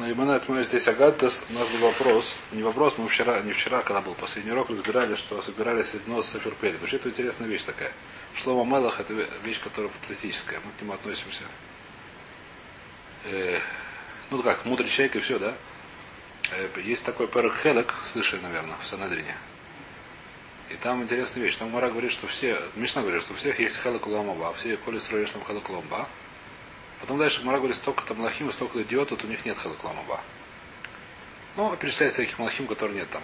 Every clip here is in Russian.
Ну, и мы на здесь Агатес, у нас был вопрос, не вопрос, мы вчера, не вчера, когда был последний урок, разбирали, что собирались одно с Сеферпелит. Вообще это интересная вещь такая. Шлома Мелах это вещь, которая фантастическая. Мы к нему относимся. Э, ну как, мудрый человек и все, да? Э, есть такой перек Хелек, слышали, наверное, в Санадрине. И там интересная вещь. Там Мара говорит, что все, Мишна говорит, что у всех есть Хелек Ламаба, все коли строишь там Хелек Ламба. Потом дальше Мара говорит, столько-то малахим, столько идиотов, у них нет халакламаба. Ну, перечисляет всяких малахим, которые нет там.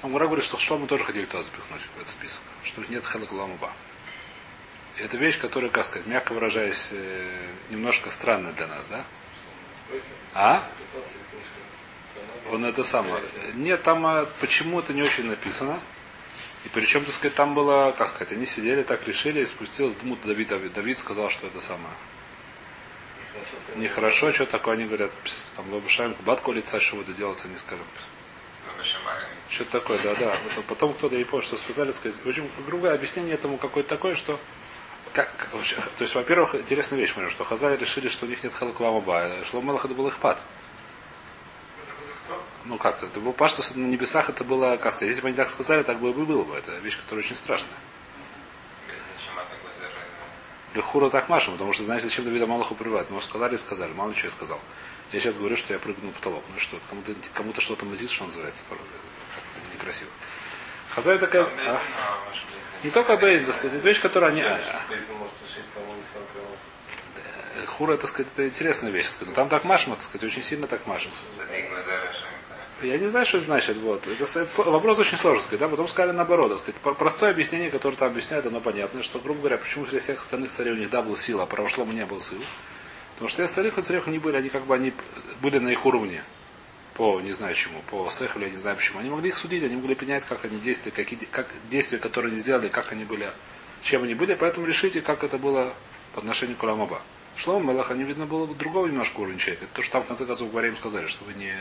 Там Мара говорит, что Шлому тоже хотели туда запихнуть в этот список, что нет халакламаба. Это вещь, которая, как сказать, мягко выражаясь, э, немножко странная для нас, да? А? Он это самое. Нет, там а, почему это не очень написано. И причем, так сказать, там было, как сказать, они сидели, так решили, и спустилась Дмут Давид. Давид сказал, что это самое нехорошо, что такое, они говорят, там Лобушаем, батку лица, что буду делать, они скажут. Что такое, да, да. Потом кто-то, не помню, что сказали, сказать. Очень грубое объяснение этому какое-то такое, что как, то есть, во-первых, интересная вещь, смотрю, что Хазали решили, что у них нет халакламаба. Шломелах это был их пад. Ну как, это был пад, что на небесах это было, как сказать, если бы они так сказали, так бы и было бы. Это вещь, которая очень страшная. Лехура так машем, потому что знаешь, зачем Давида Малаху прерывать. Ну, сказали, сказали, мало чего я сказал. Я сейчас говорю, что я прыгнул в потолок. Ну что, кому-то кому что-то мазит, что называется, как некрасиво. Хазарь такая. А? Не только Бейн, так сказать, это вещь, которая они. А, Хура, так сказать, это интересная вещь. Сказать. Но там так машем, так сказать, очень сильно так машем. Я не знаю, что это значит. Вот. Это, это, вопрос очень сложный. Сказать, да? Потом сказали наоборот. Сказать, простое объяснение, которое там объясняет, оно понятно, что, грубо говоря, почему среди всех остальных царей у них да был сила, а Шлома не было сил. Потому что остальных царей не были, они как бы они были на их уровне. По не знаю чему, по Сехлю, я не знаю почему. Они могли их судить, они могли понять, как они действовали, какие как действия, которые они сделали, как они были, чем они были, поэтому решите, как это было по отношению к Уламаба. Шлома Малах, они, видно, было другого немножко уровня человека. Это то, что там в конце концов говоря им сказали, что вы не,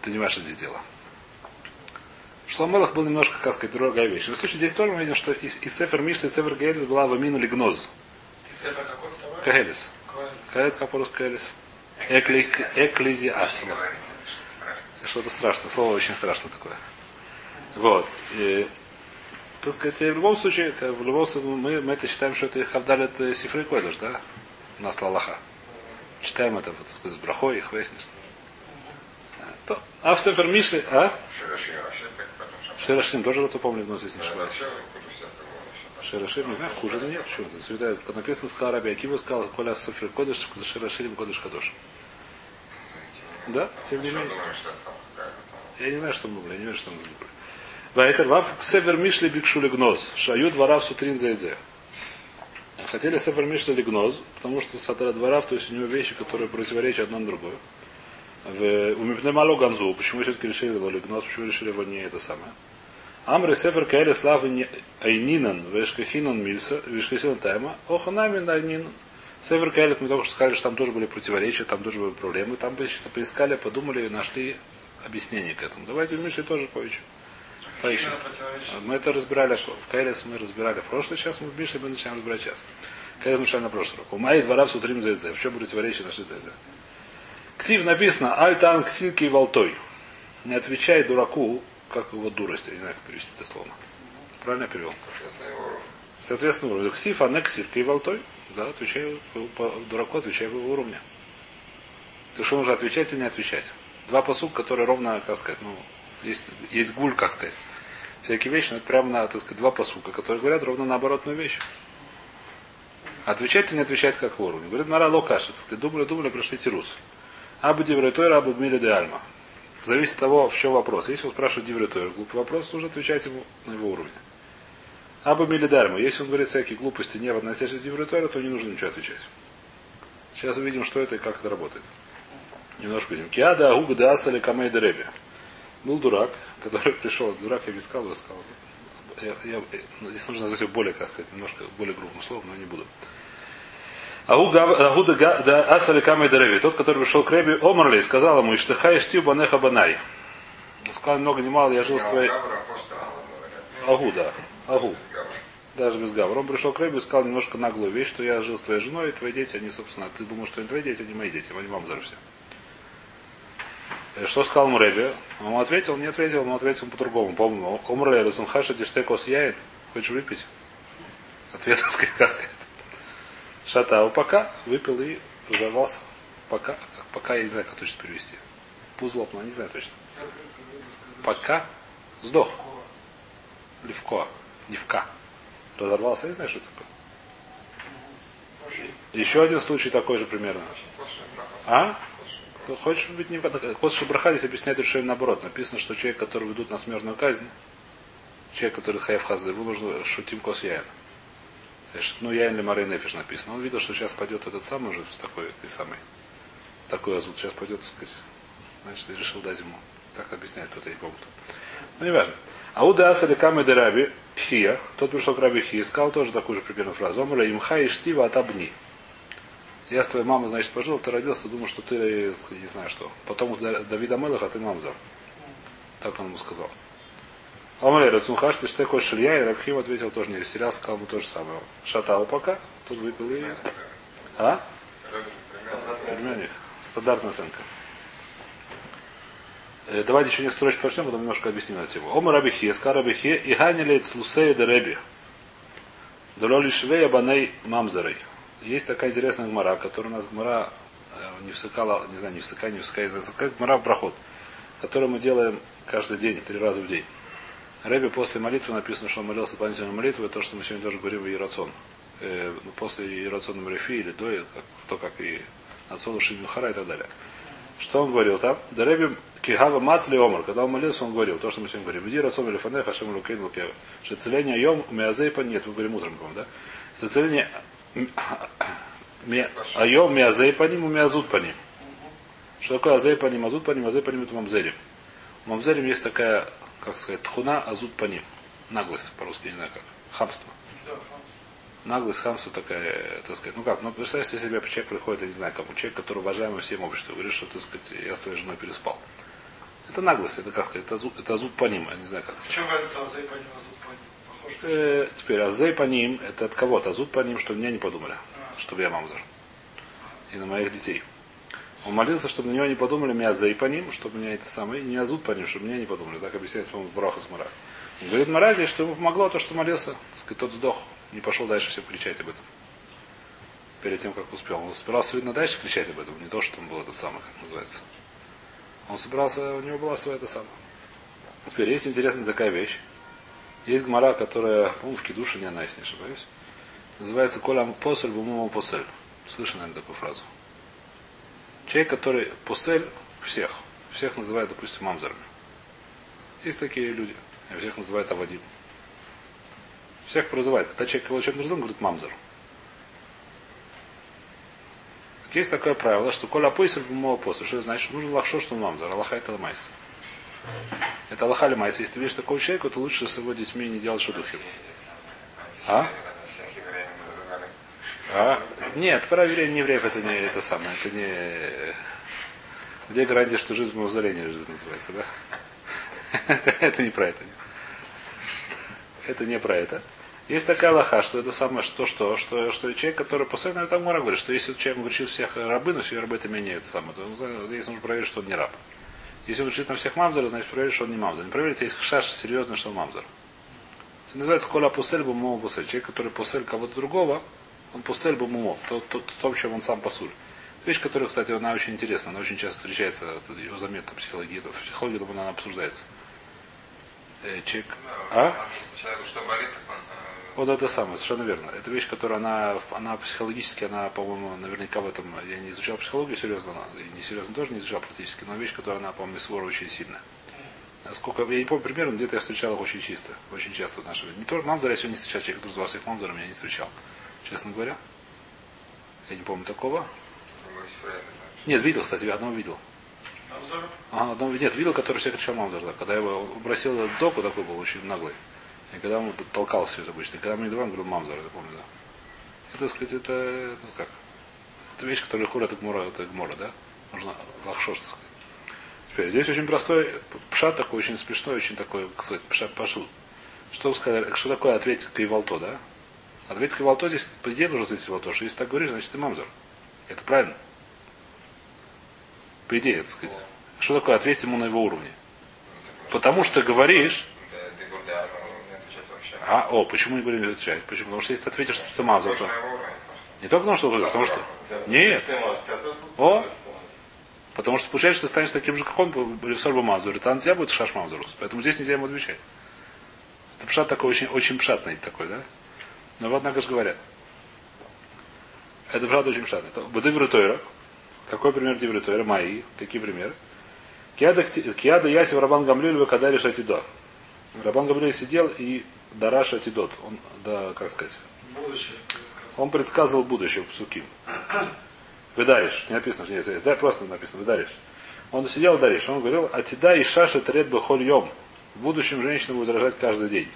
это не ваше здесь дело. Шломелах был немножко, как сказать, другая вещь. В случае здесь тоже мы видим, что из, из Сефер Мишли и Сефер Гелис была Вамин или Гноз. Кагелис. Кагелис, как по-русски Кагелис. Эклезиастма. Что-то страшное. Слово очень страшное такое. Вот. И, так сказать, в любом случае, в любом случае мы, мы это считаем, что это Хавдаль это Сифрей Койдыш, да? У нас Лалаха. Читаем это, так сказать, с брахой и хвестнестом. То. А в Сефер Мишли, а? Шерашим тоже это помню, но здесь не ошибаюсь. Шерашим, не знаю, хуже, но нет. Почему? Это святая, как написано, сказал Раби Акива, сказал, Коля Софер Кодыш, Шерашим Кодыш Кадош. Да, тем не менее. Я не знаю, что мы были, я не знаю, что мы были. Вайтер вав север мишли бикшули гноз. Шаю дворав сутрин зайдзе. Хотели север мишли гноз, потому что сатара дворав, то есть у него вещи, которые противоречат одно другое. В Умипнемало Ганзу, почему все-таки решили его лигнос, почему решили его не это самое. Амры Сефер Каэля Славы Айнинан, Вешкахинан Мильса, Вешкахинан Тайма, Оханамин Айнинан. Север Каэлит мы только что сказали, что там тоже были противоречия, там тоже были проблемы. Там что-то поискали, подумали и нашли объяснение к этому. Давайте в Мише тоже поищем. Поищем. Мы это разбирали, в Каэлис мы разбирали в прошлый, сейчас мы в Мише мы начинаем разбирать сейчас. Каэлис мы начали на прошлый урок. У Майи двора в Сутрим Зайзе. В чем противоречие нашли Зайзе? Ктив написано Альтан Ксилки Волтой. Не отвечай дураку, как его дурость. Я не знаю, как перевести это слово. Правильно я перевел? Соответственно, уровень. Ксив, а не Ксилки Волтой. Да, отвечай по дураку, отвечай по его уровню. Ты что нужно отвечать или не отвечать? Два посука, которые ровно, как сказать, ну, есть, есть гуль, как сказать. Всякие вещи, но это прямо на, так сказать, два посука, которые говорят ровно наоборотную вещь. Отвечать или не отвечать как в уровне. Говорит, Мара Локаши, так сказать, думали, думали, пришлите рус. Абу Дивретойра, Абу Мили де Альма. Зависит от того, в чем вопрос. Если он спрашивает Дивретойра глупый вопрос, нужно отвечать ему на его уровне. Абу Мили де. Если он говорит всякие глупости, не относящиеся к Дивретойра, то не нужно ничего отвечать. Сейчас увидим, что это и как это работает. Немножко видим. Киада Агуга де Асали Камей Дереби. Был дурак, который пришел. Дурак я без сказал, сказал. Я, я, здесь нужно назвать его более, как сказать, немножко более грубым словом, но я не буду. Агуда да Асали Камай Дереви, тот, который пришел к Реби, Омарли, сказал ему, Иштыха Иштив Банеха Банай. Сказал много, не мало, я жил с твоей... Агу, да. Агу. Даже без Гавра. Он пришел к Рэбе и сказал немножко наглую вещь, что я жил с твоей женой, и твои дети, они, собственно, ты думаешь, что они твои дети, они мои дети, они вам все. Э, Что сказал ему Рэби? Он ему ответил, не ответил, он ответил по-другому. Помню, Умрле, Русунхаша, Диштекос Яин. Хочешь выпить? Ответ, сказать. Шатау пока выпил и разорвался. Пока, пока я не знаю, как точно перевести. Пуз лопнул, не знаю точно. Пока сдох. Левко. Левка. Разорвался, я не знаю, что такое. Еще один случай такой же примерно. А? Хочешь быть не Косши Браха здесь объясняет решение наоборот. Написано, что человек, который ведут на смертную казнь, человек, который хаяв хаза, его нужно шутим кос яйн. Ну, яйн или марей нефиш написано. Он видел, что сейчас пойдет этот самый уже с такой, этой самой, с такой азут. Сейчас пойдет, так сказать, значит, решил дать ему. Так объясняет кто-то, я не помню. Ну, не важно. Ауда Асали Камы Раби Хия, тот пришел к Раби Хия, сказал тоже такую же примерно фразу. Омра имха и штива отобни. Я с твоей мамой, значит, пожил, ты родился, ты думал, что ты, не знаю что. Потом Давида Мелаха, а ты мамзар. Так он ему сказал. Омра Рацунхаш, ты что такой шилья, и Рабхим ответил тоже не растерял, сказал ему то же самое. Шатал пока, тут выпил и... А? Племянник. Стандартная оценка. Давайте еще несколько строчек прочтем, потом немножко объясним эту тему. Ома Раби Хия, ска Раби Хия, и ганилет слусея де Реби. Дололи швея баней мамзарей. Есть такая интересная гмара, которая у нас гмара не всыкала, не знаю, не всыка, не всыка, как гмара в проход, которую мы делаем каждый день, три раза в день. Рэби после молитвы написано, что он молился дополнительной молитвой, то, что мы сегодня тоже говорим в Ирацион. Э, после Ирациона Марифи или до, как, то, как и Нацолу Шимюхара и так далее. Что он говорил там? Да Рэби Кигава Мацли Омар, когда он молился, он говорил, то, что мы сегодня говорим, иди Рацом или Фанех, Хашем Лукейн Лукева. Что целение Йом, Меазейпа, нет, мы говорим утром, по да? Что целение Айом Меазей по ним, Меазут по ним. Что такое Азей по ним, Азут по ним, Азей по ним это Мамзерим. У Мамзерим есть такая, как сказать, тхуна, Азут по ним. Наглость по-русски, не знаю как. Хамство. Наглость, хамство такая, так сказать. Ну как, ну представьте себе, человек приходит, я не знаю, кому, человек, который уважаемый всем обществом, говорит, что, так сказать, я с твоей женой переспал. Это наглость, это как сказать, это азут, это азут по ним, я не знаю как. В чем разница азей по ним, азут по ним? Э, теперь азей по ним, это от кого-то, азут по ним, чтобы меня не подумали, чтобы я мамзар. И на моих детей. Он молился, чтобы на него не подумали, меня азей по ним, чтобы меня это самое, и не азут по ним, чтобы меня не подумали. Так объясняется, по-моему, в Браха Смара. Он говорит Марази, что ему помогло то, что молился, сказать, тот сдох, не пошел дальше все кричать об этом. Перед тем, как успел. Он собирался, видно, дальше кричать об этом, не то, что он был этот самый, как называется. Он собирался, у него была своя это самая. Теперь есть интересная такая вещь. Есть гмара, которая, по-моему, в Кедуше не она, если не ошибаюсь. Называется Коля Посель, Бумума Посель. Слышали, наверное, такую фразу. Человек, который посель всех. Всех называет, допустим, мамзарами. Есть такие люди. И всех называют Авадим. Всех прозывает. Когда человек его человек называет, говорит мамзар. Так есть такое правило, что коля посель, Бумума Посель. Что значит? Нужно лахшо, что он мамзар. Аллаха это ламайс. Это Аллаха лимайс. Если ты видишь такого человека, то лучше с его детьми не делать шудухи. А? А? Нет, про не евреев это не это самое, это не. Где гарантия, что жизнь в мавзолее лежит, называется, да? это не про это. Это не про это. Есть такая лоха, что это самое, что, что, что, что человек, который постоянно там Мора говорит, что если человек говорит всех рабы, но все рабы это менее это самое, то здесь нужно проверить, что он не раб. Если он учит на всех мамзар, значит проверить, что он не мамзар. Не проверить, если шаш серьезно, что он мамзар. Это называется кола пусель бумова пусель. Человек, который пусель кого-то другого, он пусель бумумов, то, то, то, том, чем он сам пасуль. Вещь, которая, кстати, она очень интересна, она очень часто встречается, ее заметно в психологии, в психологии, думаю, она обсуждается. Э, человек, а? Вот это самое, совершенно верно. Это вещь, которая она, она психологически, она, по-моему, наверняка в этом, я не изучал психологию серьезно, но, не серьезно тоже не изучал практически, но вещь, которая она, по-моему, свора очень сильная. Сколько, я не помню примерно, где-то я встречал их очень чисто, очень часто в жизни. Не только мамзара, я сегодня не встречал человека, который звался их мамзаром, я не встречал. Честно говоря. Я не помню такого. Нет, видел, кстати, одного видел. Ага, одного, нет, видел, который все кричал мамзар. Да. Когда я его бросил этот доку, такой был очень наглый. И когда он толкал все это обычно. И когда мне два, он говорил мамзар, я помню, да. Это, так сказать, это, ну как, это вещь, которая хура, это гмора, это гмора, да? Нужно лахшош, так сказать. Теперь, здесь очень простой пшат такой, очень смешной, очень такой, как сказать, пшат пашут. Что сказать, что такое ответить кайвалто, да? Ответить кайвалто здесь, по идее, нужно ответить кайвалто, что если так говоришь, значит ты мамзар. Это правильно. По идее, так сказать. Что такое ответить ему на его уровне? Потому что ты говоришь, а, о, почему не будем отвечать? Почему? Потому что если ты ответишь сама за то. Не только потому, что потому что. Нет. О, Потому что получается, что ты станешь таким же, как он, и там у тебя будет Шаш Мазурус. Поэтому здесь нельзя ему отвечать. Это пшат такой очень, очень пшатный такой, да? Но вот однако же говорят. Это пшат очень пшатный. Бадывру Тойра. Какой пример Дивру Тойра? Мои. Какие примеры? Киада Ясив Рабан Гамлюль Вакадари Шатидор. Рабан Гамлюль сидел и Дараш Атидот. Он, да, как сказать? Будущее. Он предсказывал будущее в Суким. Выдаришь. Не написано, что нет, да, просто написано, выдаришь. Он сидел даришь. Он говорил, а тида и шаша трет бы хольем. В будущем женщина будет рожать каждый день.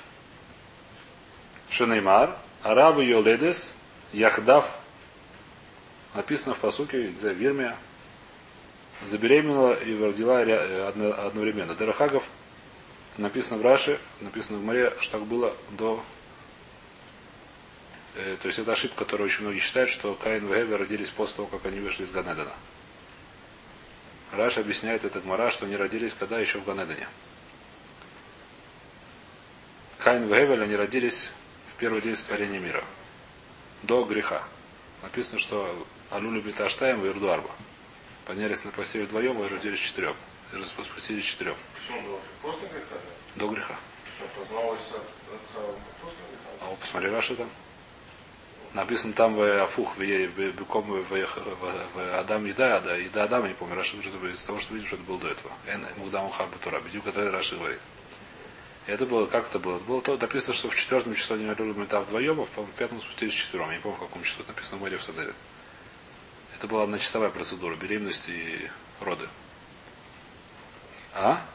Шанеймар, Араву Йоледес, Яхдав. Написано в посуке, за Вирмия. Забеременела и родила одновременно. Дерахагов написано в Раше, написано в море, что так было до Э, то есть это ошибка, которую очень многие считают, что Каин и Гевер родились после того, как они вышли из Ганедана. Раш объясняет это Гмара, что они родились когда еще в Ганедане. Каин и Гевель, они родились первый день сотворения мира. До греха. Написано, что Алю любит Аштаем и Ирду Арба. Поднялись на постели вдвоем и родились четырем. И распустились четырем. Почему? После греха? До греха. А вот посмотри Раши там. Написано там в Афух, в Беком, в Адам Еда, да, Еда Адама, не помню, Раши из того, что видим, что это было до этого. Эн Мугдам Харбу Тура, Бедюк, это Раши говорит. Это было, как это было? было то, написано, что в четвертом числе они говорили мета вдвоем, а в пятом спустились четвером. Я не помню, в каком числе написано Море в Садере. Это была одночасовая процедура, беременность и роды. А?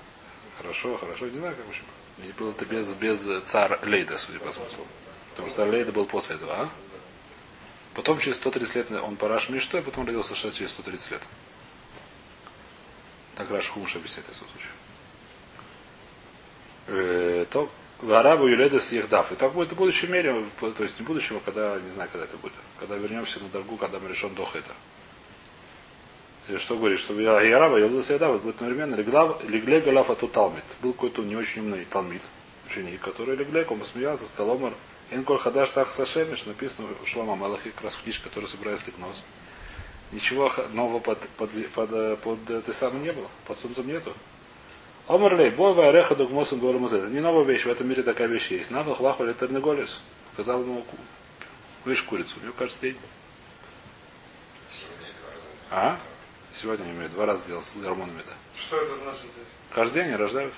Хорошо, хорошо, не знаю, как в общем. И было это без, без цар Лейда, судя по смыслу. Потому что царь Лейда был после этого, а? Потом через 130 лет он параш Мишто, и потом родился Шат через 130 лет. Так Раш Хумш объясняет этот случай. Э, то в Арабу Юледес Ехдав. И так будет в будущем мире, то есть не а когда, не знаю, когда это будет. Когда вернемся на дорогу, когда мы решен до это. И что говорит, что я Юледес Ехдав, будет одновременно Легле Галафа Талмит. Был какой-то не очень умный Талмит, ученик, который Леглек, он посмеялся, сказал, Омар, Энколь Хадаш Тах Сашемиш написано в Шлама Малахи, как раз в книжке, которая собирается ликнос. Ничего нового под, под, под, под, под это самое не было, под солнцем нету. Омарлей, Бова Ореха Дугмосом Это не новая вещь, в этом мире такая вещь есть. Навах Лаху Летернеголис. Показал ему, видишь, курицу, у него каждый день. А? Сегодня я имею два раза делал с гормонами, да. Что это значит здесь? Каждый день они рождают.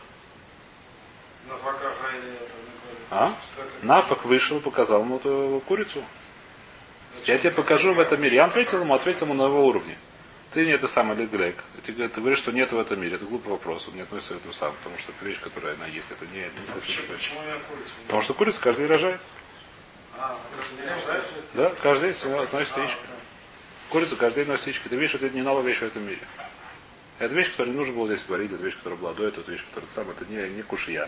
На факах или это? А? Нафак вышел, показал ему эту курицу. Я тебе покажу в этом мире. Я ответил ему, ответил ему на его уровне. Ты не это самое Леглек. Ты, ты говоришь, что нет в этом мире. Это глупый вопрос. Он не относится к этому самому. Потому что это вещь, которая она есть. Это не, не а почему, почему я курицу? Потому что курица каждый день рожает. А, каждый день рожает? Да, каждый день относит яичко. Курица каждый день носит яичко. Это вещь, это не новая вещь в этом мире. Это вещь, которую не нужно было здесь говорить, это вещь, которая была до этого, это вещь, которая сам, это не, не кушия.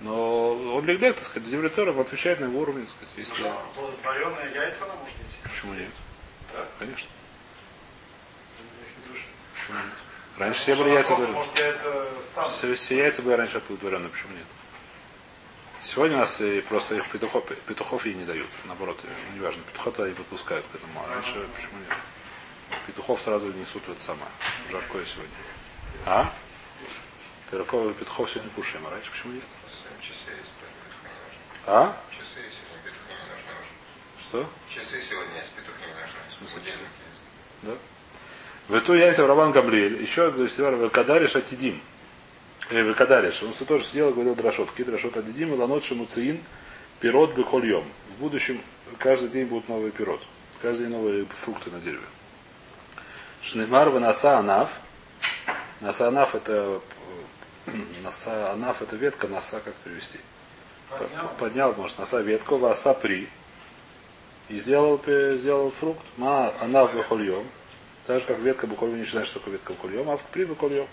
Но он леглек, так сказать, Девриторов отвечает на его уровень, так сказать. Если... Плодотворенные яйца она может нести? Почему нет? Да? Конечно. Почему нет? Раньше все были яйца яйца все, все яйца были раньше оплодотворенные, почему нет? Сегодня у нас и просто их петухов, петухов ей не дают. Наоборот, ну, неважно, петуха-то и подпускают к этому. А раньше почему нет? Петухов сразу несут в это самое. Жаркое сегодня. А? Пирогов и петухов сегодня кушаем, а раньше почему нет? А? Часы сегодня петухи не нужны уже. Что? Часы сегодня есть петухи не нужны. В смысле часы? Да. В эту яйца Раван Гамлиэль, еще в Кадариш Атидим. Э, в Кадариш. Он тоже сидел и говорил Драшот. Какие Драшот Атидим и Ланот Шамуциин Пирот Бехольем. В будущем каждый день будут новые пирот. Каждый день новые фрукты на дереве. Шнемар Наса Анаф. Наса Анаф это э, Наса Анаф это ветка, Наса как перевести? Поднял, поднял может, носа ветку, васа при. И сделал, сделал фрукт. Ма она в бахольем. Так же, как ветка букольем, не считаешь, что такое ветка букольем, а в при букольем.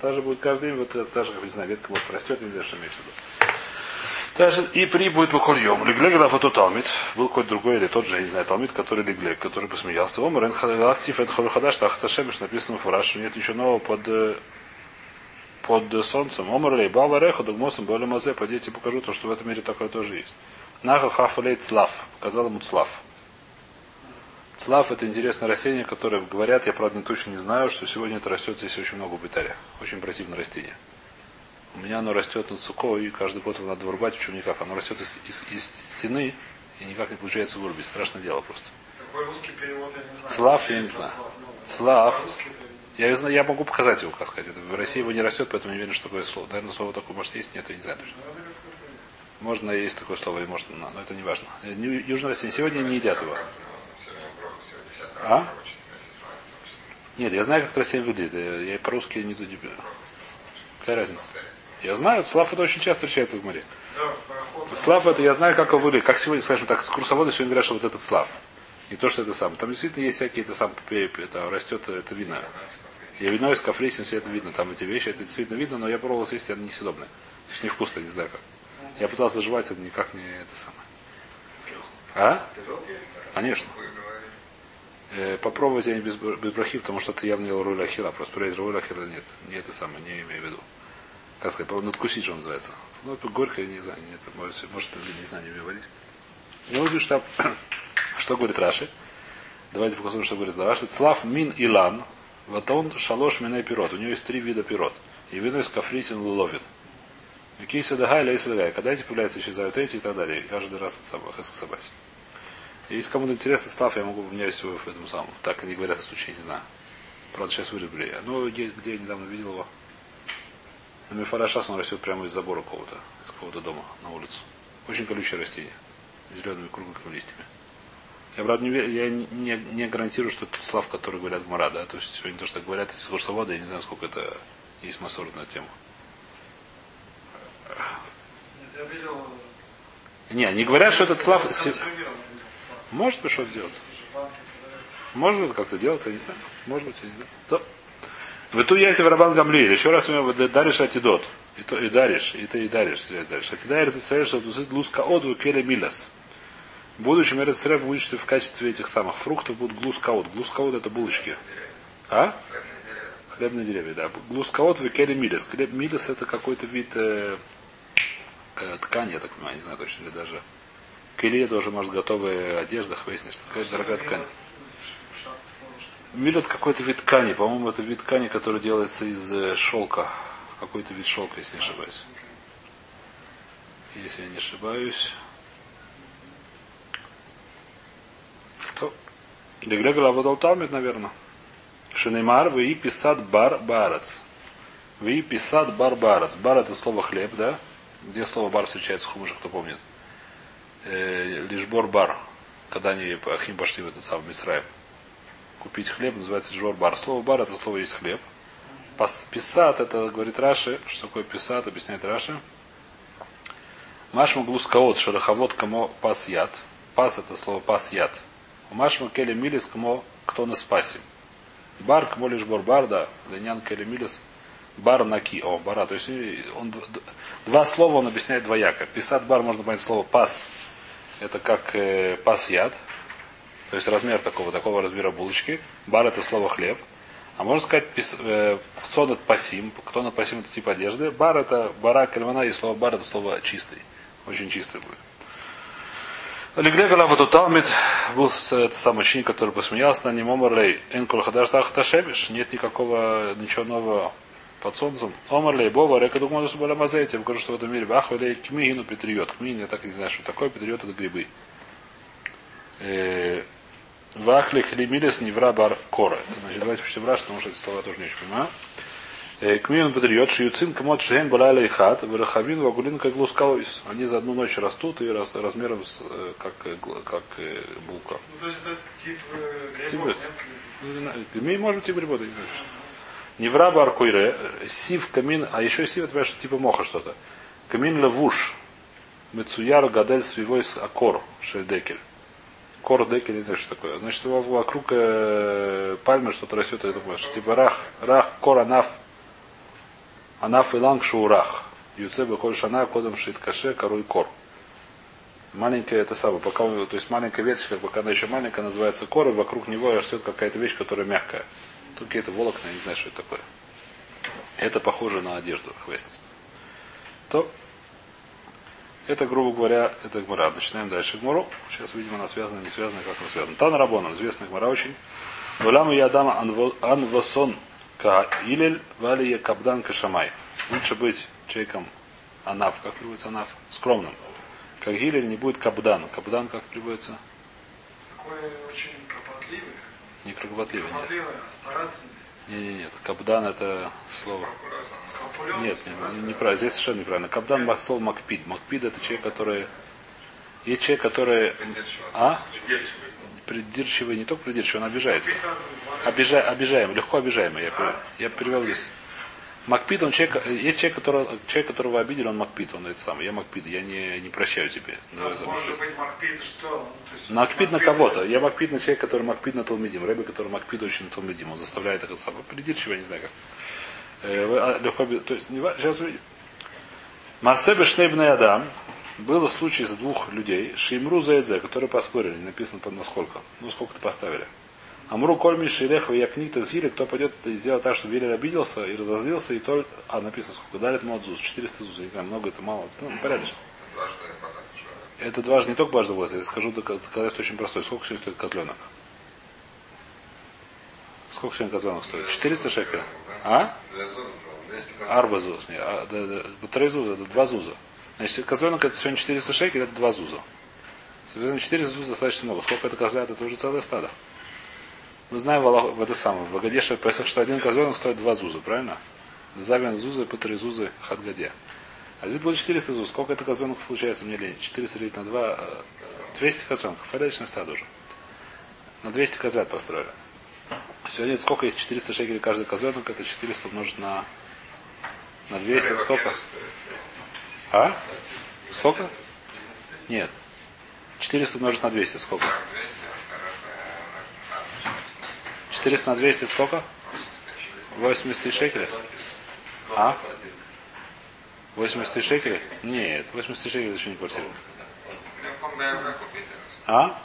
Та же будет каждый день, вот та же, как не знаю, ветка может растет, нельзя, что имеется в виду. Также и при будет букольем. Леглег рафату талмит. Был какой-то другой или тот же, я не знаю, талмит, который леглег, который посмеялся. Омар актив это хадаш тахташемиш написано в что нет ничего нового под, под солнцем. Омрлей, бава реха, дугмосом, боля мазе, пойдите покажу то, что в этом мире такое тоже есть. Нахал хафалей цлав, показал ему цлав. Цлав это интересное растение, которое говорят, я правда точно не знаю, что сегодня это растет здесь очень много в Италии. Очень противное растение. У меня оно растет на цуко, и каждый год его надо вырубать, почему никак. Оно растет из, из, из стены, и никак не получается вырубить. Страшное дело просто. Какой русский перевод, я не знаю. Цлав, я не знаю. По-русски это- Я, знаю- я могу показать его, как сказать. Это в России его не растет, поэтому не уверен, что такое слово. Наверное, слово такое может есть, нет, я не знаю точно. Можно есть такое слово, и может, но это не важно. Э, Южное растение. Сегодня не едят его. Сегодня броху, сегодня 10 А? Нет, я знаю, как это растение выглядит. Я я по-русски не тут. Какая разница? Я знаю, слав это очень часто встречается в море. Слав это я знаю, как его выглядит. Как сегодня, скажем так, с курсоводы сегодня говорят, что вот этот слав. Не то, что это сам. Там действительно есть всякие, это сам, это растет, это видно. Я вино из кафрисин, все это видно. Там эти вещи, это действительно видно, но я пробовал съесть, они несъедобные. То есть невкусно, не знаю как. Я пытался жевать, это никак не это самое. А? Конечно. Э, попробовать я не без, без брахи, потому что ты явно роль ахира. Просто проверить роль ахира нет. Не это самое, не имею в виду. Как сказать, надкусить, что называется. Ну, это горькое, не знаю, нет, может, не знаю, не умею говорить. Ну, вот там, что говорит Раши. Давайте покажем, что говорит Раши. Цлав мин илан, вот он шалош минай пирот. У него есть три вида пирот. И вино из кафрисин луловин. Киса дагай, лейса дагай. Когда эти появляются, исчезают эти и так далее. И каждый раз это самое, собаки. Если кому-то интересно, став, я могу поменять его в этом самом. Так они говорят о случае, не знаю. Правда, сейчас вырубили. Ну, где, где я недавно видел его? На Мефарашас он растет прямо из забора какого-то, из какого-то дома на улицу. Очень колючее растение. Зелеными круглыми листьями. Я, правда, не, я не, не гарантирую, что это слав, который говорят Гмара, да. То есть сегодня то, что говорят из курсовода, я не знаю, сколько это есть массор на тему. Не, они говорят, что этот слав. Может быть, что делать. Может быть, как-то делается, я не знаю. Может быть, я не знаю. То. В эту ясе Рабан Гамлиэль. Еще раз мы даришь атидот. И то и даришь, и ты и даришь, связь даришь. Ты стоишь, что тут луска от келе милас. В будущем Эрцреф будет, что в качестве этих самых фруктов будут глускаот. Глускаот это булочки. А? Хлебные деревья, да. Глускаот в келе милас. Хлеб милас это какой-то вид э, э, ткани, я так понимаю, не знаю точно, или даже. Келе это уже, может, готовая одежда, хвестня, что какая дорогая ткань. Милет какой-то вид ткани. По-моему, это вид ткани, который делается из э, шелка. Какой-то вид шелка, если не ошибаюсь. Если я не ошибаюсь. То. Деглега лавадал талмит, наверное. Шинеймар, вы и писат бар барац. Вы и писат бар барац. Бар это слово хлеб, да? Где слово бар встречается в хумыше, кто помнит? Э, лишбор бар. Когда они Ахим пошли в этот самый Мисраев купить хлеб, называется джор бар. Слово бар это слово есть хлеб. Писат, это говорит Раши, что такое писат, объясняет Раши. Машма глускаот, шероховод камо пас яд. Пас это слово пас яд. Машма келе милис камо кто на спасе. Бар камо лишь бор бар, да. Ленян келе милис бар наки. О, бара. То есть и он, два слова он объясняет двояко. Писат бар можно понять слово пас. Это как э, пас яд. То есть размер такого, такого размера булочки. Бар это слово хлеб. А можно сказать, пис- э, над пасим, кто над пасим это тип одежды. Бар это бара кальмана, и слово бар это слово чистый. Очень чистый будет. Легле Галава Туталмит был с- это самый ученик, который посмеялся на нем Омарлей. Энкул Хадаш Тахташевиш. Нет никакого, ничего нового под солнцем. Омарлей Бова Река Дукмодус Баламазете. Я покажу, что в этом мире Бахвалей Кмигину Петриот. Кмигин, я так и не знаю, что такое. Петриот это грибы. Э, Вахли хлемилес невра бар кора. Значит, давайте почитаем раш, потому что эти слова тоже не очень понимаю. Э, Кмион патриот, шиюцин кмот шеген балайла и хат, варахавин вагулин как глускаоис. Они за одну ночь растут и рас- размером с, э, как, как булка. Ну, то есть это тип грибов, Сибирь. Ну, Гмей, может быть, и грибота, не знаю. Что. Невра бар койре, сив камин, а еще сив, это понимаешь, типа моха что-то. Камин лавуш, мецуяр гадель свивой с акор, шельдекель. Кор декель, не знаю, что такое. Значит, во- вокруг э, пальмы что-то растет, я думаю, что типа рах, рах, кор, анаф, анаф и ланг шурах. Юцебе коль шана, кодом шит каше, король кор. Маленькая это самое, пока то есть маленькая веточка, пока она еще маленькая, называется кора, вокруг него растет какая-то вещь, которая мягкая. Тут какие-то волокна, я не знаю, что это такое. Это похоже на одежду, хвестность. То это, грубо говоря, это Гмара. Начинаем дальше Гмару. Сейчас, видимо, она связана, не связана, как она связана. Тан Рабоном, известная Гмара очень. Валяму Ядама Анвасон Ка Илель Валия Кабдан Кашамай. Лучше быть человеком Анав, как приводится Анав, скромным. Как Гилель не будет Кабдан. Кабдан как приводится? Такой очень. Не нет. Кропотливый, а старательный. Не, не, нет. Кабдан это слово. Нет, нет, неправильно. Здесь совершенно неправильно. Кабдан мак- слово Макпид. Макпид это человек, который. Есть человек, который. А? Придирчивый, не только придирчивый, он обижается. Обижа, обижаемый, легко обижаемый. Я, пере- я перевел здесь. Макпид, он человек, есть человек, которого, человек, которого обидели, он Макпид, он это самый. Я Макпид, я не, не прощаю тебе. Может быть, Макпид что? То есть Макпид на Макпид- кого-то. Я Макпид на человека, который Макпид на Талмидим. Рэбби, который Макпид очень на Талмидим. Он заставляет это самое. Придирчиво, я не знаю как. Э, а, легко То есть, не сейчас увидим. Масебе Шнейбный Адам. Был случай с двух людей. Шимру Заэдзе, которые поспорили. Написано под насколько. Ну, сколько-то поставили. Амру Кольми Шилех Якнита Зили, кто пойдет и сделает так, чтобы Вилер обиделся и разозлился, и только... А, написано сколько? Дарит Модзус, 400 зуз. Я не знаю, много это мало. Ну, порядочно. Это дважды не только дважды возраст, я скажу доказательство очень простое. Сколько сегодня стоит козленок? Сколько сегодня козленок стоит? 400 шекелей. А? Две зузы, да, 200 грамм. Арба зуз. Не, а, да, да, три зуза, это два зуза. Значит, козленок это сегодня 400 шекелей, это два зуза. Соответственно, 400 зуз достаточно много. Сколько это козлят, это уже целое стадо. Мы знаем в, это самое, в Агадеше Песах, что один козленок стоит два зуза, правильно? Завен зузы, по три зузы, хатгаде. А здесь будет 400 зуз. Сколько это козленков получается, мне лень? 400 делить на 2, 200 козленков. Порядочное стадо уже. На 200 козлят построили. Сегодня сколько есть 400 шекелей каждый козленок, это 400 умножить на, на 200, это сколько? А? Сколько? Нет. 400 умножить на 200, сколько? 400 на 200, это сколько? 80 тысяч шекелей? А? 80 тысяч шекелей? Нет, 80 тысяч шекелей еще не квартира. А?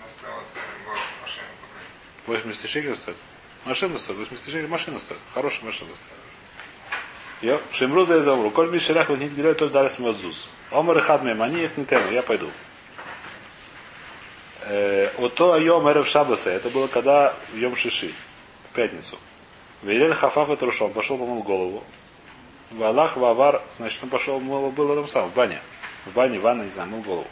Вместо вот э, может, машину купить. 80 тысяч шекелей стоит? Машина стоит, 80 тысяч шекелей машина стоит. Хорошая машина стоит. Я Шимру за. Коль ми шерях вот не гуляет, только дали смет зуз. Омар и мани их не тяну, я пойду. Э, Ото айом эрев шабаса. Это было когда в Йом Шиши, в пятницу. Велель хафаф это рушом, пошел помыл голову. В Аллах вавар, значит, он пошел, мыл, было там сам, в бане. В бане, ванна, не знаю, мыл голову.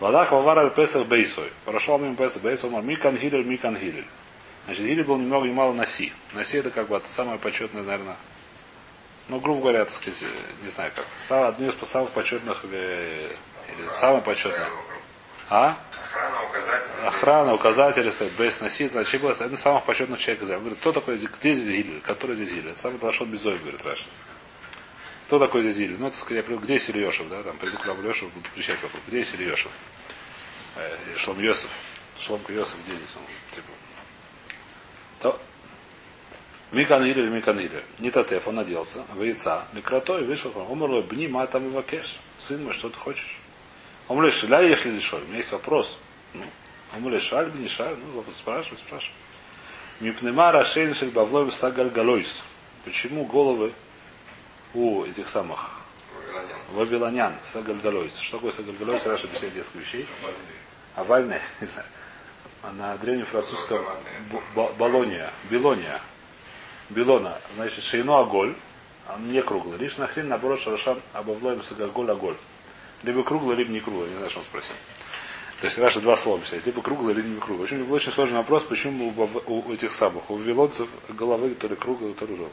В Аллах вавар аль песах бейсой. Прошел мимо песах бейсой, он микан хилель, микан хилель. Значит, Гилель был ни много ни мало Наси. Наси это как бы самое почетное, наверное, ну, грубо говоря, так сказать, э, не знаю как. Одно из самых почетных или, или самое почетное. А? Охрана, указатели стоят, без носить, значит, было один из самых почетных человек. Он говорит, кто такой, где здесь Гилель? Который здесь Гилель? Это самый Лашон Безой, говорит Раша. Кто такой здесь Гилель? Ну, так сказать, я приду, где есть Ильешев, да, там, приду к Лешев, буду кричать вокруг, где есть Ильешев? Э, Шлом Йосиф. Шломка Йосиф, где здесь он? Типа. То, Микан или Микан или. Не Татеф, он оделся, в яйца, микротой, вышел, умерло, бни, ма там и вакеш. Сын мой, что ты хочешь? Он говорит, шиля, если лишоль. У меня есть вопрос. Ну, говорит, шаль, бни, шаль. Ну, вот спрашивай, спрашивай. Мипнема рашейн шель бавлой сагаль галойс. Почему головы у этих самых вавилонян сагаль галойс? Что такое сагаль галойс? Раша объясняет несколько вещей. Овальная, не знаю. А на древнефранцузском б- ба- балония, белония. Белона, значит, шейно оголь, он не круглый. Лишь нахрен наоборот шарашан обовлоем сагаголь оголь. Либо круглый, либо не круглый. Не знаю, что он спросил. То есть Раша два слова писать. Либо круглый, либо не круглый. В общем, очень сложный вопрос, почему у, у этих самых, у вавилонцев головы, то ли круглые, то ли ровные.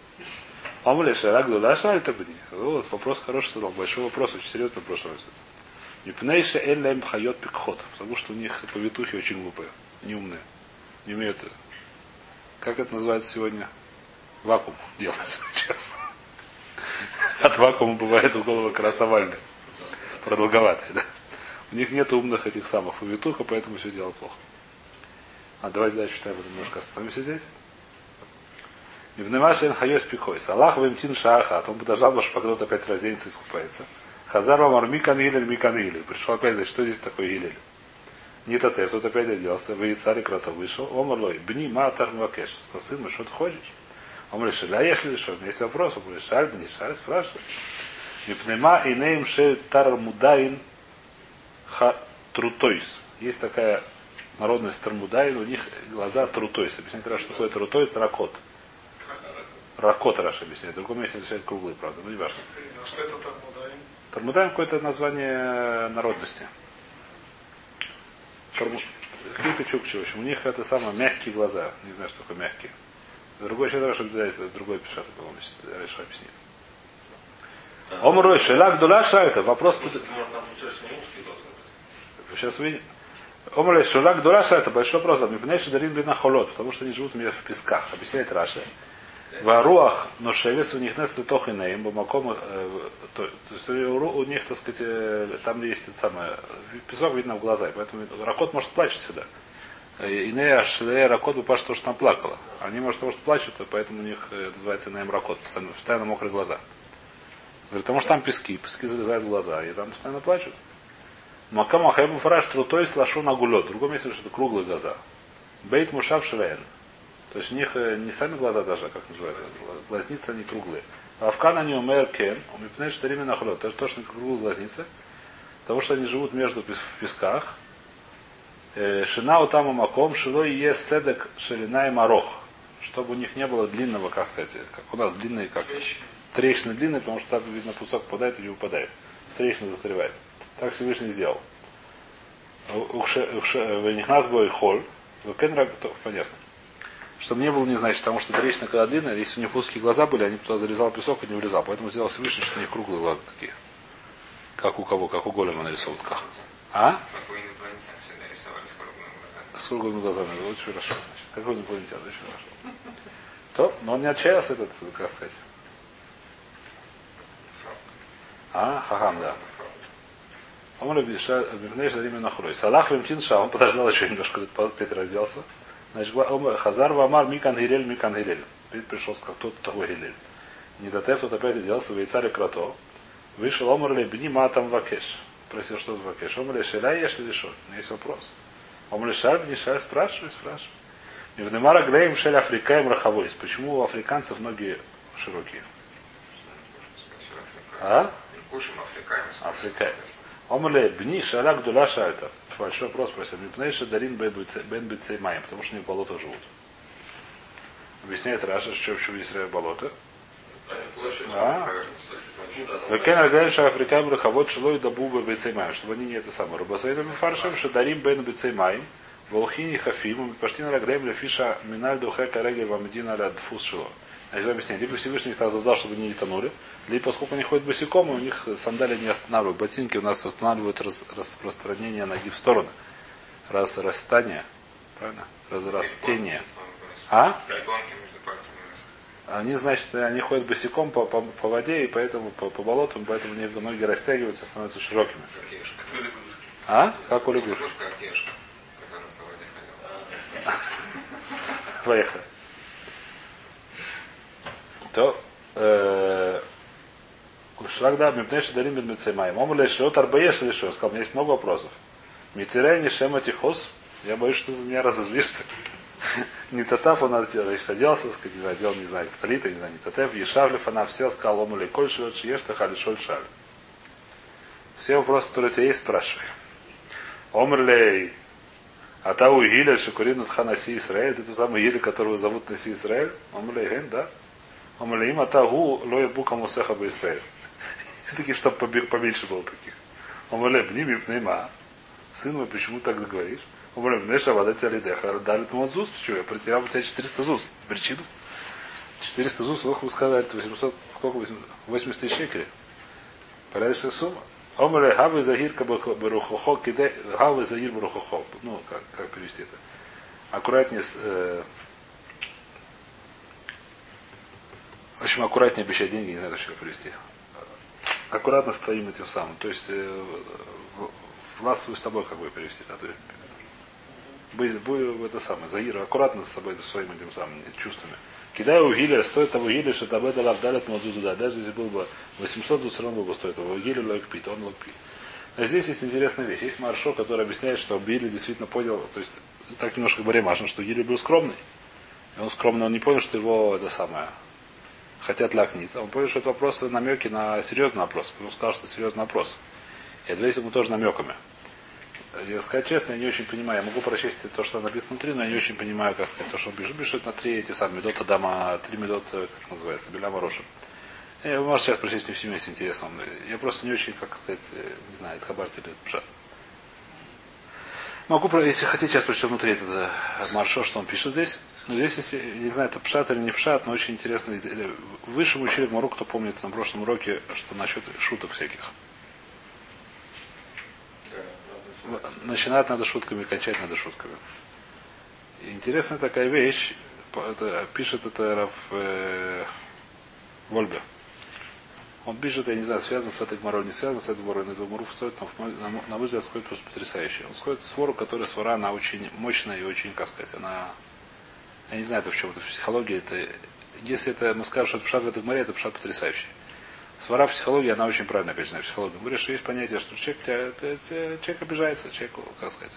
Омле шарагду лаша это бы Вот вопрос хороший задал. Большой вопрос, очень серьезный вопрос. Мипнейша эллем хайот пикхот. Потому что у них повитухи очень глупые, неумные. Не умеют. Как это называется сегодня? Вакуум делают сейчас. От вакуума бывает у головы как раз овальная. Продолговатая, да. У них нет умных этих самых повитуха, поэтому все дело плохо. А давайте дальше читаем немножко остановимся здесь. И в Немашин Хайос Пикойс. Аллах Вемтин Шаха, а он подождал, потому что пока опять разденется и искупается. Хазар Омар Микан Гилель, Микан Гилель. Пришел опять, значит, что здесь такое Гилель? Не татер, тут опять оделся, вы царь крото вышел, Омар Лой, бни ма тахмвакеш. Сказал, сын мой, что ты хочешь? Он говорит, шеля, если что, у меня есть вопрос, он говорит, шаль, не шаль, спрашивай. Мипнема и нейм шель тармудаин ха трутойс. Есть такая народность тармудаин, у них глаза трутойс. Объясняет раз, что такое трутой, это ракот. Ракот Раша объясняет. В другом месте отвечает круглый, правда, но не важно. А что это там удаем? Тармудаин какое-то название народности. Тарму... Какие-то чукчи, в общем, у них это самое мягкие глаза. Не знаю, что такое мягкие. Другой человек, Раша, это другой пишет, по-моему, Раша объяснит. Омрой, шелак дула это вопрос... Сейчас увидим. Омрой, шелак дула это большой вопрос. Мипнейши дарин бина холод, потому что они живут у меня в песках. Объясняет Раша. Варуах ношевес у них несли тох и нейм, бумаком, то есть у них, так сказать, э, там есть это самое, песок видно в глаза, поэтому ракот может плачет сюда. И Инея Шлея Ракот бы то, что там плакала. Они, может, того, что плачут, поэтому у них э, называется Инеем Ракот, постоянно мокрые глаза. Говорит, потому что там пески, пески залезают в глаза, и там постоянно плачут. Макам Ахайбу Фараш Трутой слашу на гулет. В другом месте, что это круглые глаза. Бейт Мушав Швен. То есть у них не сами глаза даже, как называется, глазницы они круглые. Авкан они умер кен, умипнет что время нахлет. Это точно круглые глазницы. Потому что они живут между в песках. Шина у там маком, шило и есть седек ширина и морох. Чтобы у них не было длинного, как сказать, как у нас длинные, как трещины длинные, потому что так, видно, кусок попадает или упадает. Трещина застревает. Так Всевышний сделал. В них нас был холь. Понятно. Чтобы не было, не значит, потому что трещина когда длинная, если у них узкие глаза были, они туда зарезал песок и не врезал. Поэтому сделал Всевышний, что у них круглые глаза такие. Как у кого, как у голема нарисовал. Как? А? С круглыми глазами. Очень хорошо. Значит. Как у инопланетян, очень хорошо. То, но он не отчаялся этот, как сказать. А? Хахам, да. Обернешь за время нахрой. Салах вемтин ша, он подождал еще немножко, Петр разделся. Значит, Хазар Вамар Микан Гилель Микан Гилель. Петр пришел, как тот того Гилель. Не датев, тот опять оделся в яйцаре крато. Вышел Омар Лебни Матам Вакеш. Просил, что Вакеш. Омар Лешеля, если решил. У меня есть вопрос. Омар Лешаль, не шаль, спрашивай, спрашивай. И в Немара Глеем Шель Африкаем Рахавойс. Почему у африканцев ноги широкие? А? Африкаем. Омле бни шаля гдуля шальта. Большой вопрос спросил. Мипнейша дарин бен бицей маем, потому что они в болото живут. Объясняет Раша, что в есть болото. А? Векен Агайша Африкаем Рахавод Шилой Дабуба Бецеймаем, чтобы они не это самое. Рубасайдами Фаршем Шадарим Бен Бецеймаем, Волхини Хафим, Паштин Рагрем Лефиша Минальду Хека Реги Вамедина Радфус Шило. Значит, объясняет, либо Всевышний их так заздал, чтобы они не тонули, либо поскольку они ходят босиком, у них сандали не останавливают. Ботинки у нас останавливают раз, распространение ноги в стороны. Раз растание. Правильно? Разрастение. А? Они, значит, они ходят босиком по, по, по воде, и поэтому по, по болотам, поэтому ноги растягиваются, становятся широкими. А? Как у лягушек. Поехали. То Шлагда Мипнеш Дарим Бен Мецемаем. Омр Лешот Арбаеш решил. Сказал, у меня есть много вопросов. Митерей не Шема Тихос. Я боюсь, что ты за меня разозлишься. Не Татав у нас делал, значит, оделся, сказать, одел, не знаю, Талита, не знаю, не Татев, Ешавлев, она все сказал, омули, коль швет, шиеш, тахали, шоль, шаль. Все вопросы, которые у тебя есть, спрашивай. Омрлей, а та у Гиля, Шакурин, Ханаси Исраэль, это тот самый Гиля, которого зовут Наси Исраэль. Омрлей, да? Омрлей, а та гу, лоя бука мусеха бы Исраэль. Есть такие, чтобы поменьше было таких. Омрлей, бними, пнейма. Сын мой, почему так говоришь? Омрлей, пнейша, водать алидеха, дали тому зуз, что я про тебя, у тебя 400 зуз. Причину? 400 зуз, сколько вы сказали, 800, сколько, 80 тысяч шекелей. Порядочная сумма. Омре хавы загир барухохо киде хавы загир барухохо. Ну, как, как перевести это? Аккуратнее с, э, в общем, аккуратнее обещать деньги, не знаю, что привести. Аккуратно с твоим этим самым. То есть э, властвую с тобой, как бы перевести. Да? То есть, будь, будь, это самое, Заира, аккуратно с собой, со своим этим самым чувствами. Кидаю гиля, стоит того гиля, что табе дала вдалят мазузу, да, даже если был бы 800, то все равно бы стоит того гиля лойкпит, он лойкпит. Но здесь есть интересная вещь. Есть Маршо, который объясняет, что Билли действительно понял, то есть так немножко баремашен, что Гили был скромный. И он скромно, он не понял, что его это самое хотят лакнит. Он понял, что это вопросы намеки на серьезный вопрос. Он сказал, что серьезный вопрос. И ответил ему тоже намеками. Я сказать честно, я не очень понимаю. Я могу прочесть то, что написано внутри, но я не очень понимаю, как сказать, то, что он пишет. Пишет на три эти самые медота дама, три медота, как называется, Беляма Роша. Вы можете сейчас прочесть не всем с интересом. Я просто не очень, как сказать, не знаю, это хабарти или пшат. Могу, если хотите, сейчас прочту внутри этот э, маршо, что он пишет здесь. Но здесь, если, не знаю, это пшат или не пшат, но очень интересно. Выше мы учили Мару, кто помнит на прошлом уроке, что насчет шуток всяких. Начинать надо шутками, кончать надо шутками. И интересная такая вещь, это, пишет это Раф э, Вольбе. Он пишет, я не знаю, связан с этой гморой, не связан с этой гморой, но эту гмору стоит, на, на мой взгляд, сходит просто потрясающе. Он сходит с вору, которая свара, она очень мощная и очень, как сказать, она, я не знаю, это в чем, это в психологии, это, если это, мы скажем, что это пшат в этой гморе, это пшат потрясающий. Свара в психологии, она очень правильно, опять же, на психологии. Говоришь, что есть понятие, что человек, человек обижается, человек, как сказать,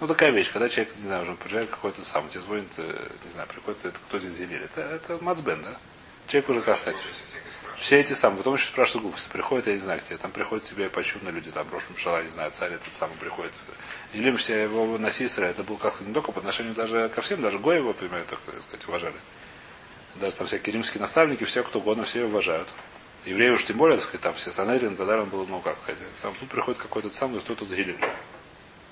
ну, такая вещь, когда человек, не знаю, уже приезжает какой-то сам, тебе звонит, э, не знаю, приходит, это, кто здесь Елель, это, это Мацбен, да? Человек уже, как сказать, все эти самые, потом еще спрашивают глупости. Приходят, я не знаю, где там приходят тебе почетные люди, там Рош Мшала, не знаю, царь этот самый приходит. Или все его на Сисра, это был как не только по отношению даже ко всем, даже Гоя его, понимаю, так сказать, уважали. Даже там всякие римские наставники, все, кто угодно, все уважают. Евреи уж тем более, так сказать, там все Санерин, тогда он был, ну как сказать, сам тут приходит какой-то самый, кто тут Гилель.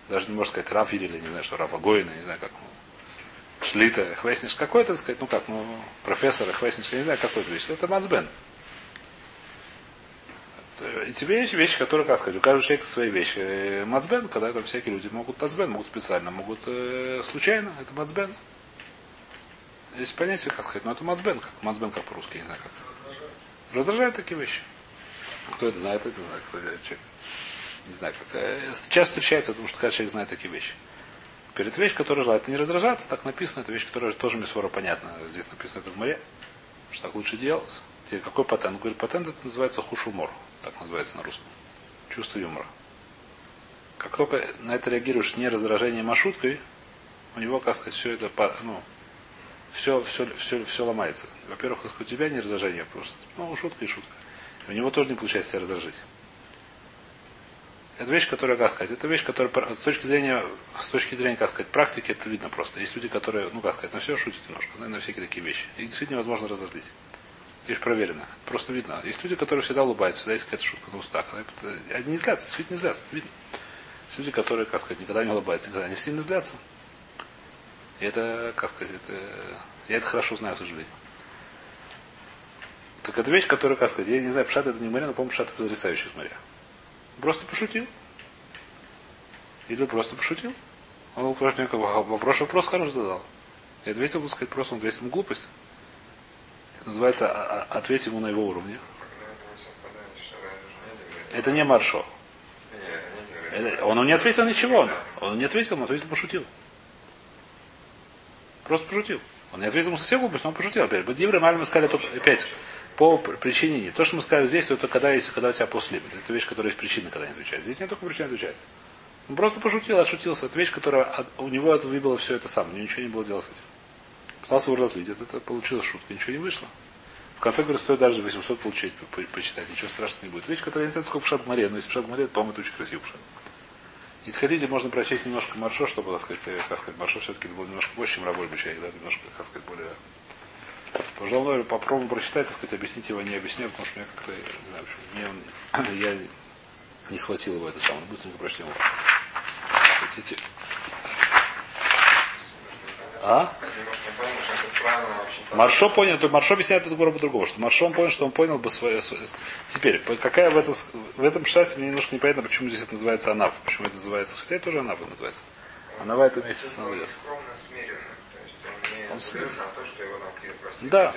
Даже не можно сказать Раф или не знаю, что Рафа Гоина, не знаю как. Ну, Шлита, Хвесниш какой-то, так сказать, ну как, ну, профессора Хвесниш, не знаю, какой-то вещь. Это Мацбен. И тебе есть вещи, которые, как сказать, у каждого человека свои вещи. Э, мацбен, когда там всякие люди могут мацбен, могут специально, могут э, случайно, это мацбен. Есть понятие, как сказать, но это мацбен, как мацбен, как по-русски, не знаю как. Раздражают такие вещи. Кто это знает, это знает, кто это человек. Не знаю, как. Э, часто встречается, потому что каждый человек знает такие вещи. Перед вещь, которая желает не раздражаться, так написано, это вещь, которая тоже Мисвора понятна. Здесь написано это в море, что так лучше делать. Тебе какой патент? Он говорит, патент это называется хушумор так называется на русском. Чувство юмора. Как только на это реагируешь не раздражением, а шуткой, у него, как сказать, все это, ну, все, все, все, все ломается. Во-первых, у тебя не раздражение, просто, ну, шутка и шутка. У него тоже не получается себя раздражить. Это вещь, которая, как сказать, это вещь, которая с точки зрения, с точки зрения, как сказать, практики, это видно просто. Есть люди, которые, ну, как сказать, на все шутят немножко, на всякие такие вещи. И действительно невозможно разозлить. Видишь, проверено. Просто видно. Есть люди, которые всегда улыбаются, всегда есть какая-то шутка на устах. Они не злятся, действительно не злятся, видно. Есть люди, которые, как сказать, никогда не улыбаются, никогда не сильно злятся. И это, как сказать, это, я это хорошо знаю, к сожалению. Так это вещь, которая, как сказать, я не знаю, пшат это не моря, но, по-моему, пшат это потрясающий смотря. Просто пошутил. Или просто пошутил. Он вопрос, вопрос хороший задал. Я ответил, бы сказать, просто он ответил ему глупость называется «А, а, ответь ему на его уровне. Это не маршо. Он не ответил ничего. Он не ответил, он ответил, пошутил. Просто пошутил. Он не ответил ему совсем глупость, но он пошутил опять. Бадивры мы сказали только опять. По причине не. То, что мы сказали здесь, это когда, если, когда у тебя после. Это вещь, которая есть причина, когда не отвечает. Здесь нет только причины отвечать. Он просто пошутил, отшутился. Это вещь, которая у него это выбило все это сам. У него ничего не было делать с этим. Пытался его разлить. Это, это получилось шутка. Ничего не вышло. В конце говорит, стоит даже 800 получить, по почитать. Ничего страшного не будет. Вещь, которая я не знаю, сколько пшат море, но если пшат море, по-моему, это очень красивый пшат. Если хотите, можно прочесть немножко маршо, чтобы, так сказать, э, как сказать, маршо все-таки был немножко больше, чем раболь человек, да, немножко, как сказать, более... Пожалуй, попробуем прочитать, так сказать, объяснить его не объясняю, потому что меня как-то, не знаю, почему, мне он, я не схватил его это самое. Быстренько прочтем его. Хотите? А? Маршо понял, то Маршо объясняет эту гору по-другому, что Маршо он понял, что он понял бы свое... Теперь, какая в этом, в этом шате мне немножко непонятно, почему здесь это называется Анав, почему это называется, хотя это тоже Анав называется. Анава это вместе с Навлет. Он смирен. Да.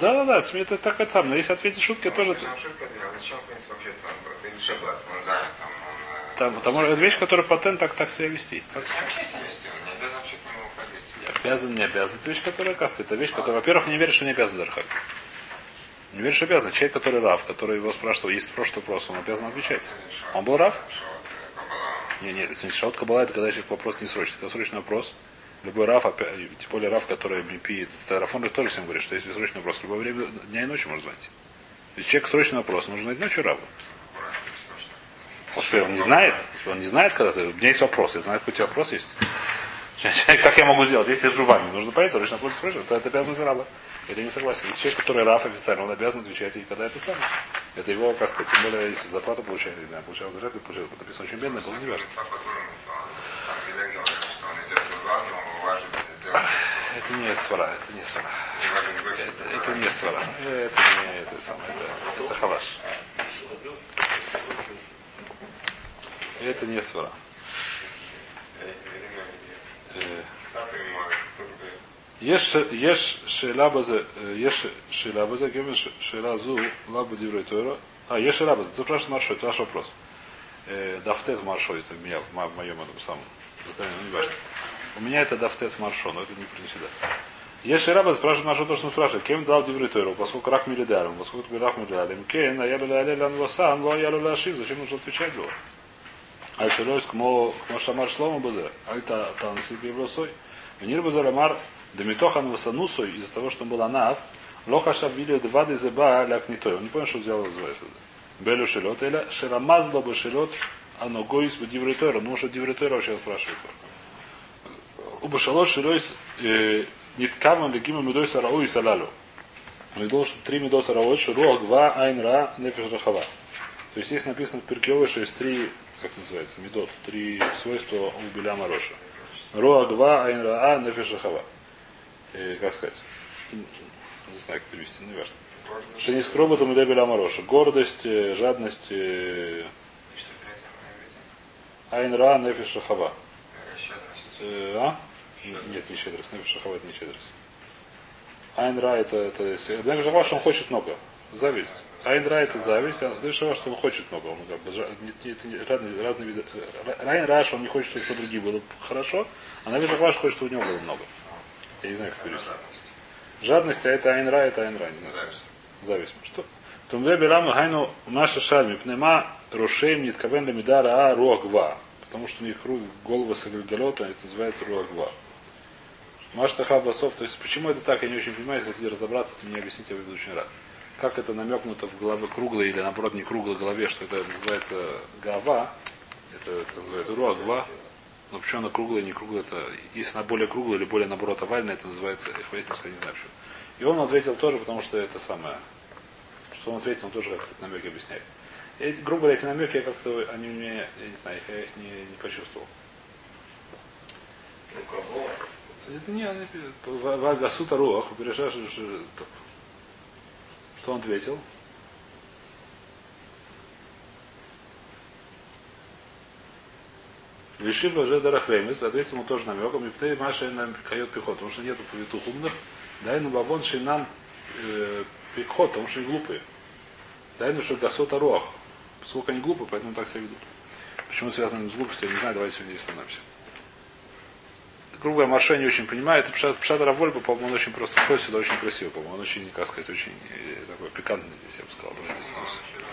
Да, да, да, это так это самое. Но если ответить шутки, тоже... Там, там это вещь, которая патент так, так себя вести. Как... Обязан, не обязан. Это вещь, которая каска. Это вещь, которая, во-первых, не веришь, что не обязан Дархак. Не веришь, что обязан. Человек, который Рав, который его спрашивал, есть прошлый вопрос, он обязан отвечать. Он был Рав? Не, нет, если шаут Кабала, это когда человек вопрос не срочный. Когда срочный вопрос, Любой раф, тем более раф, который BP, Рафон тоже всем говорит, что если срочный вопрос, любое время дня и ночи можно звонить. Если человек срочный вопрос, нужно знать ночью раву. Он не знает, он не знает, когда ты. У меня есть вопрос, я знаю, какой у тебя вопрос есть. Как я могу сделать? Если в ванне, нужно понять, срочно вопрос спрашивать, то это обязанность раба. Я не согласен. Если человек, который раф официально, он обязан отвечать, и когда это сам. Это его, сказать, тем более, если зарплату получает, не знаю, получал зарплату, получал, это написано очень бедно, было не важно. Что. Это не свара, это не свара. Это, это не свара. Это не это самое, это, это халаш. Это не свара. Э, Статуи моют, тут говорит. יש, יש שאלה בזה, אה, יש שאלה בזה, כיוון ששאלה זו, לא בדברי תורה, а, есть שאלה בזה, זה спрашивает Маршой, это наш вопрос. Э, Дафтет Маршой, это у меня в мо- в моем этом самом издании, ну, не важно. У меня это Дафтет Маршо, но это не принесет. Есть шераба, спрашивает Маршо, то, что он спрашивает, кем дал Диврей Тойру, поскольку рак милидаром, поскольку рак милидаром, кен, а я ля ля ля лан ло я ля ашив, зачем нужно отвечать было? А шелойс кмо кмо шамар шлома базе, альта тансил гевлосой. Венир базар амар Демитохан Васанусой, из-за того, что он был анав, лоха шавили двады зеба ляк не той. Он не понял, что взял называется. Белю шелет, или шерамаз лоба шелет, а ногойс бы дивритойра. Ну, что дивритойра вообще спрашивает. Уба шалош шелойс ниткаван легима медой сарау и салалю. Он должен три медоса раот, шуруах, гва, айн, ра, нефиш, рахава. То есть здесь написано в Перкиове, что есть три, как называется, медот, три свойства у Беляма Роша. Руа, гва, айн, ра, а, нефиш, рахава. Э, как сказать? Не знаю, как перевести, наверное. Что не скроботом и дебеля Мароша. Гордость, э, жадность, э, айн, ра, нефиш, рахава. Щедрость. Э, а? Нет, не щедрость. Нефиш Шахава это не щедрость. Айн Ра это, это Нефиш Шахава, что он хочет много. Зависть. Айн Ра это зависть, а Шахава, что он хочет много. Он как бы, не- не- разные, разные виды. Э, Айн Ра, что он не хочет, чтобы все другие было хорошо, а Нефиш Шахава, что хочет, чтобы у него было много. Я не знаю, как перевести. Жадность, а это Айн Ра, это Айн Ра, не знаю. Зависть. Что? Тумве Белама Гайну Маша Шальми Пнема Рошейм Ниткавен Лемидара А Руагва. Потому что у них головы Сагалгалота, это называется Руагва. Маштаха Басов, то есть почему это так, я не очень понимаю, если хотите разобраться, то мне объясните, я буду очень рад. Как это намекнуто в голове круглой или наоборот не круглой голове, что это называется гава, это, это называется руагва, но почему она круглая, не круглая, это если она более круглая или более наоборот овальная, это называется, что я не знаю почему. И он ответил тоже, потому что это самое, что он ответил, он тоже как-то намеки объясняет. И, грубо говоря, эти намеки, я как-то, они мне, я не знаю, я их не, не почувствовал. Это не они Вагасута Руах, перешаш, что он ответил? Решил уже Дарахремец, ответил ему тоже намеком, и птей Маша нам кает пехот, потому что нету повитух умных, дай ну бавон шинан э, пехот, потому что они глупые. Дай ну что Гасота Руах, поскольку они глупые, поэтому так себя ведут. Почему связано с глупостью, я не знаю, давайте сегодня остановимся грубо говоря, Марша не очень понимает. Пшат, Пшат по-моему, он очень просто ходит сюда очень красиво, по-моему. Он очень, как сказать, очень э, такой пикантный здесь, я бы сказал. Остановимся.